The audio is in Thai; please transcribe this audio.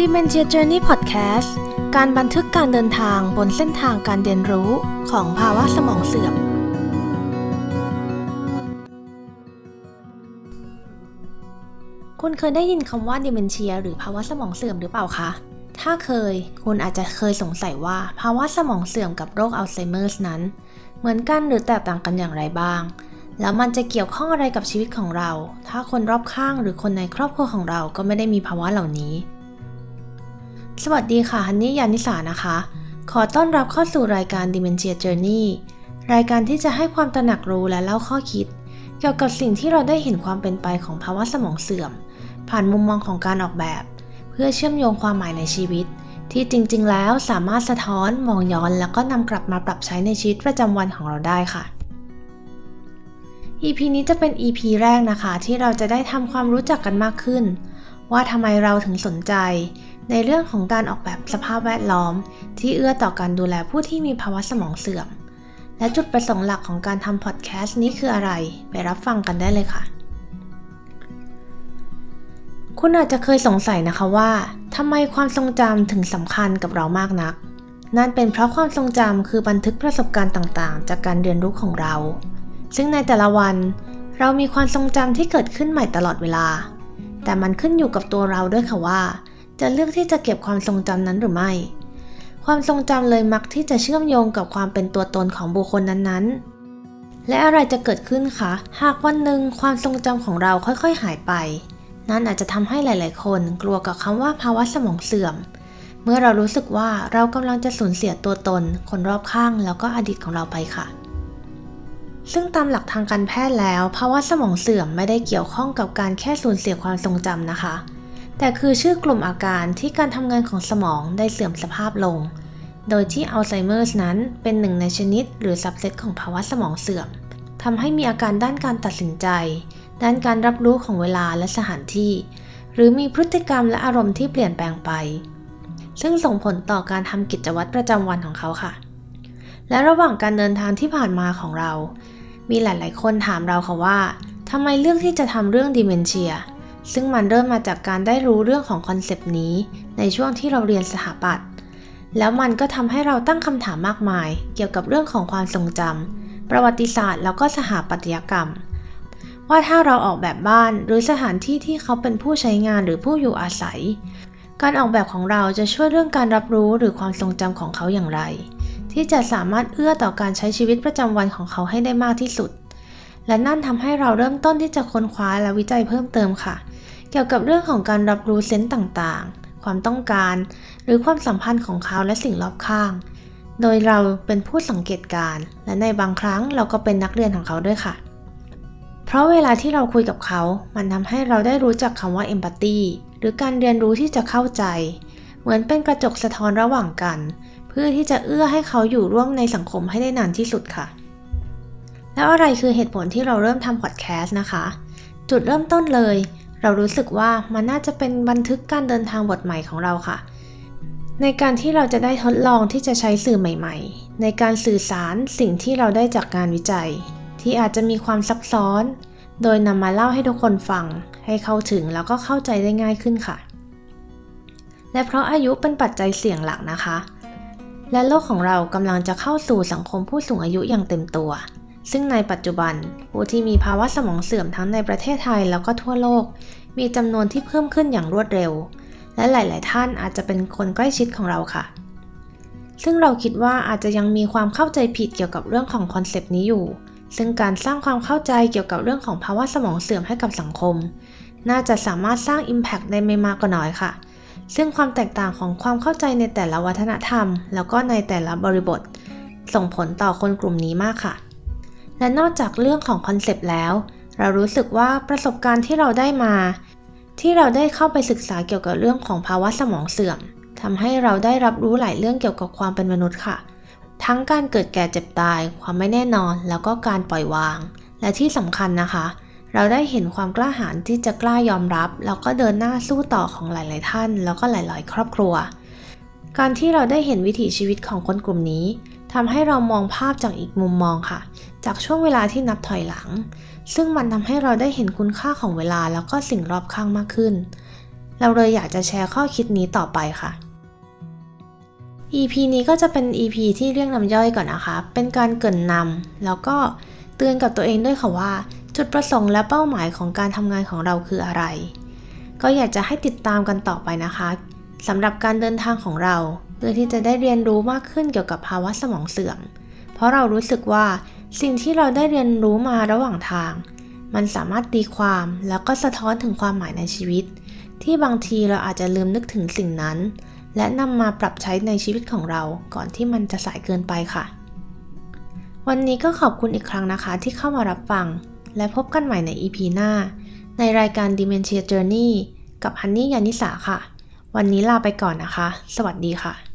Dementia Journey Podcast การบันทึกการเดินทางบนเส้นทางการเรียนรู้ของภาวะสมองเสื่อม คุณเคยได้ยินคำว่า Dementia หรือภาวะสมองเสื่อมหรือเปล่าคะ ถ้าเคย คุณอาจจะเคยสงสัยว่าภาวะสมองเสื่อมกับโรคอัลไซเมอร์นั้น เหมือนกันหรือแตกต่างกันอย่างไรบ้างแล้วมันจะเกี่ยวข้องอะไรกับชีวิตของเรา ถ้าคนรอบข้างหรือคนในครอบครัวของเราก็ไม่ได้มีภาวะเหล่านี้ สวัสดีค่ะฮันนี่ยานิสานะคะ ขอต้อนรับเข้าสู่รายการ Dementia Journey รายการที่จะให้ความตระหนักรู้และเล่าข้อคิด เกี่ยวกับสิ่งที่เราได้เห็นความเป็นไปของภาวะสมองเสื่อม ผ่านมุมมองของการออกแบบ เพื่อเชื่อมโยงความหมายในชีวิต ที่จริงๆ แล้วสามารถสะท้อนมองย้อนแล้วก็นำกลับมาปรับใช้ในชีวิตประจำวันของเราได้ค่ะ EP นี้จะเป็น EP แรกนะคะ ที่เราจะได้ทำความรู้จักกันมากขึ้น ว่าทำไมเราถึงสนใจ ในเรื่องของการออกแบบสภาพแวดล้อม ที่เอื้อต่อการดูแลผู้ที่มีภาวะสมองเสื่อม และจุดประสงค์หลักของการทำพอดแคสต์นี้คืออะไร ไปรับฟังกันได้เลยค่ะ คุณอาจจะเคยสงสัยนะคะว่าทำไมความทรงจำถึงสำคัญกับเรามากนัก นั่นเป็นเพราะความทรงจำคือบันทึกประสบการณ์ต่างๆ จากการเรียนรู้ของเรา ซึ่งในแต่ละวัน เรามีความทรงจำที่เกิดขึ้นใหม่ตลอดเวลา แต่มันขึ้นอยู่กับตัวเราด้วยค่ะว่า จะเลือกที่จะเก็บความทรงจำนั้นหรือไม่ ความทรงจำเลยมักที่จะเชื่อมโยงกับความเป็นตัวตนของบุคคลนั้นๆ และอะไรจะเกิดขึ้นคะ หากวันหนึ่งความทรงจำของเราค่อยๆหายไป นั่นอาจจะทำให้หลาย ๆ คนกลัวกับคำว่าภาวะสมองเสื่อม เมื่อเรารู้สึกว่าเรากำลังจะสูญเสียตัวตน คนรอบข้างแล้วก็อดีตของเราไปค่ะซึ่งตามหลักทางการแพทย์แล้วภาวะสมองเสื่อมไม่ได้เกี่ยวข้องกับการแค่สูญเสียความทรงจำนะคะ แต่คือชื่อกลุ่มอาการที่การทำงานของสมองได้เสื่อมสภาพลง โดยที่อัลไซเมอร์นั้นเป็นหนึ่งในชนิดหรือ subset ของภาวะสมองเสื่อมทำให้มีอาการด้านการตัดสินใจ ด้านการรับรู้ของเวลาและสถานที่ หรือมีพฤติกรรมและอารมณ์ที่เปลี่ยนแปลงไป ซึ่งส่งผลต่อการทำกิจวัตรประจำวันของเขาค่ะ และระหว่างการเดินทางที่ผ่านมาของเรา มีหลาย ๆ คนถามเราค่ะว่าทำไมเลือกที่จะทำเรื่อง dementia ซึ่งมันเริ่มมาจากการได้รู้เรื่องของ concept นี้ ในช่วงที่เราเรียนสถาปัตย์แล้วมันก็ทำให้เราตั้งคำถามมากมาย เกี่ยวกับเรื่องของความทรงจำประวัติศาสตร์ แล้วก็สถาปัตยกรรม ว่าถ้าเราออกแบบบ้านหรือสถานที่ที่เขาเป็นผู้ใช้งานหรือผู้อยู่อาศัย การออกแบบของเราจะช่วยเรื่องการรับรู้หรือความทรงจำของเขาอย่างไร ที่จะสามารถเอื้อต่อการใช้ชีวิตประจำวันของเขาให้ได้มากที่สุด และนั่นทำให้เราเริ่มต้นที่จะค้นคว้าและวิจัยเพิ่มเติมค่ะ กี่ยวกับเรื่องของการรับรู้เซนต์ต่างๆ ความต้องการ หรือความสัมพันธ์ของเขาและสิ่งรอบข้าง โดยเราเป็นผู้สังเกตการ และในบางครั้งเราก็เป็นนักเรียนของเขาด้วยค่ะ เพราะเวลาที่เราคุยกับเขา มันทำให้เราได้รู้จักคำว่าเอมพัตตีหรือการเรียนรู้ที่จะเข้าใจ เหมือนเป็นกระจกสะท้อนระหว่างกัน เพื่อที่จะเอื้อให้เขาอยู่ร่วมในสังคมให้ได้นานที่สุดค่ะ แล้วอะไรคือเหตุผลที่เราเริ่มทำพอดแคสต์นะคะ จุดเริ่มต้นเลย เรารู้สึกว่ามันน่าจะเป็นบันทึกการเดินทางบทใหม่ของเราค่ะ ในการที่เราจะได้ทดลองที่จะใช้สื่อใหม่ๆ ในการสื่อสารสิ่งที่เราได้จากงานวิจัย ที่อาจจะมีความซับซ้อน โดยนำมาเล่าให้ทุกคนฟัง ให้เข้าถึงแล้วก็เข้าใจได้ง่ายขึ้นค่ะ และเพราะอายุเป็นปัจจัยเสี่ยงหลักนะคะ และโลกของเรากำลังจะเข้าสู่สังคมผู้สูงอายุอย่างเต็มตัว ซึ่งในปัจจุบันผู้ที่มีภาวะสมองเสื่อมทั้งในประเทศไทยแล้วก็ทั่วโลก มีจำนวนที่เพิ่มขึ้นอย่างรวดเร็ว และหลาย ๆ ท่านอาจจะเป็นคนใกล้ชิดของเราค่ะ ซึ่งเราคิดว่าอาจจะยังมีความเข้าใจผิดเกี่ยวกับเรื่องของ concept นี้อยู่ ซึ่งการสร้างความเข้าใจเกี่ยวกับเรื่องของภาวะสมองเสื่อมให้กับสังคม น่าจะสามารถสร้าง impact ได้ไม่มากก็น้อยค่ะ ซึ่งความแตกต่างของความเข้าใจในแต่ละวัฒนธรรม แล้วก็ในแต่ละบริบท ส่งผลต่อคนกลุ่มนี้มากค่ะ และนอกจากเรื่องของ concept แล้ว เรารู้สึกว่าประสบการณ์ที่เราได้มา ที่เราได้เข้าไปศึกษาเกี่ยวกับเรื่องของภาวะสมองเสื่อมทำให้เราได้รับรู้หลายเรื่องเกี่ยวกับความเป็นมนุษย์ค่ะ ทั้งการเกิดแก่เจ็บตาย ความไม่แน่นอน แล้วก็การปล่อยวาง และที่สำคัญนะคะ เราได้เห็นความกล้าหาญที่จะกล้ายอมรับ แล้วก็เดินหน้าสู้ต่อของหลาย ๆ ท่าน แล้วก็หลาย ๆ ครอบครัว การที่เราได้เห็นวิถีชีวิตของคนกลุ่มนี้ ทำให้เรามองภาพจากอีกมุมมองค่ะ จากช่วงเวลาที่นับถอยหลัง ซึ่งมันทำให้เราได้เห็นคุณค่าของเวลาแล้วก็สิ่งรอบข้างมากขึ้น เราเลยอยากจะแชร์ข้อคิดนี้ต่อไปค่ะ EP นี้ก็จะเป็น EP ที่เรียกน้ำย่อยก่อนนะคะ เป็นการเกินนำแล้วก็เตือนกับตัวเองด้วยค่ะว่า จุดประสงค์และเป้าหมายของการทำงานของเราคืออะไร ก็อยากจะให้ติดตามกันต่อไปนะคะสำหรับการเดินทางของเรา เพื่อที่จะได้เรียนรู้มากขึ้นเกี่ยวกับภาวะสมองเสื่อม เพราะเรารู้สึกว่าสิ่งที่เราได้เรียนรู้มาระหว่างทาง มันสามารถตีความแล้วก็สะท้อนถึงความหมายในชีวิต ที่บางทีเราอาจจะลืมนึกถึงสิ่งนั้น และนำมาปรับใช้ในชีวิตของเราก่อนที่มันจะสายเกินไปค่ะ วันนี้ก็ขอบคุณอีกครั้งนะคะที่เข้ามารับฟัง และพบกันใหม่ใน EP หน้า ในรายการ Dementia Journey กับฮันนี่ยานิสาค่ะ วันนี้ลาไปก่อนนะคะ สวัสดีค่ะ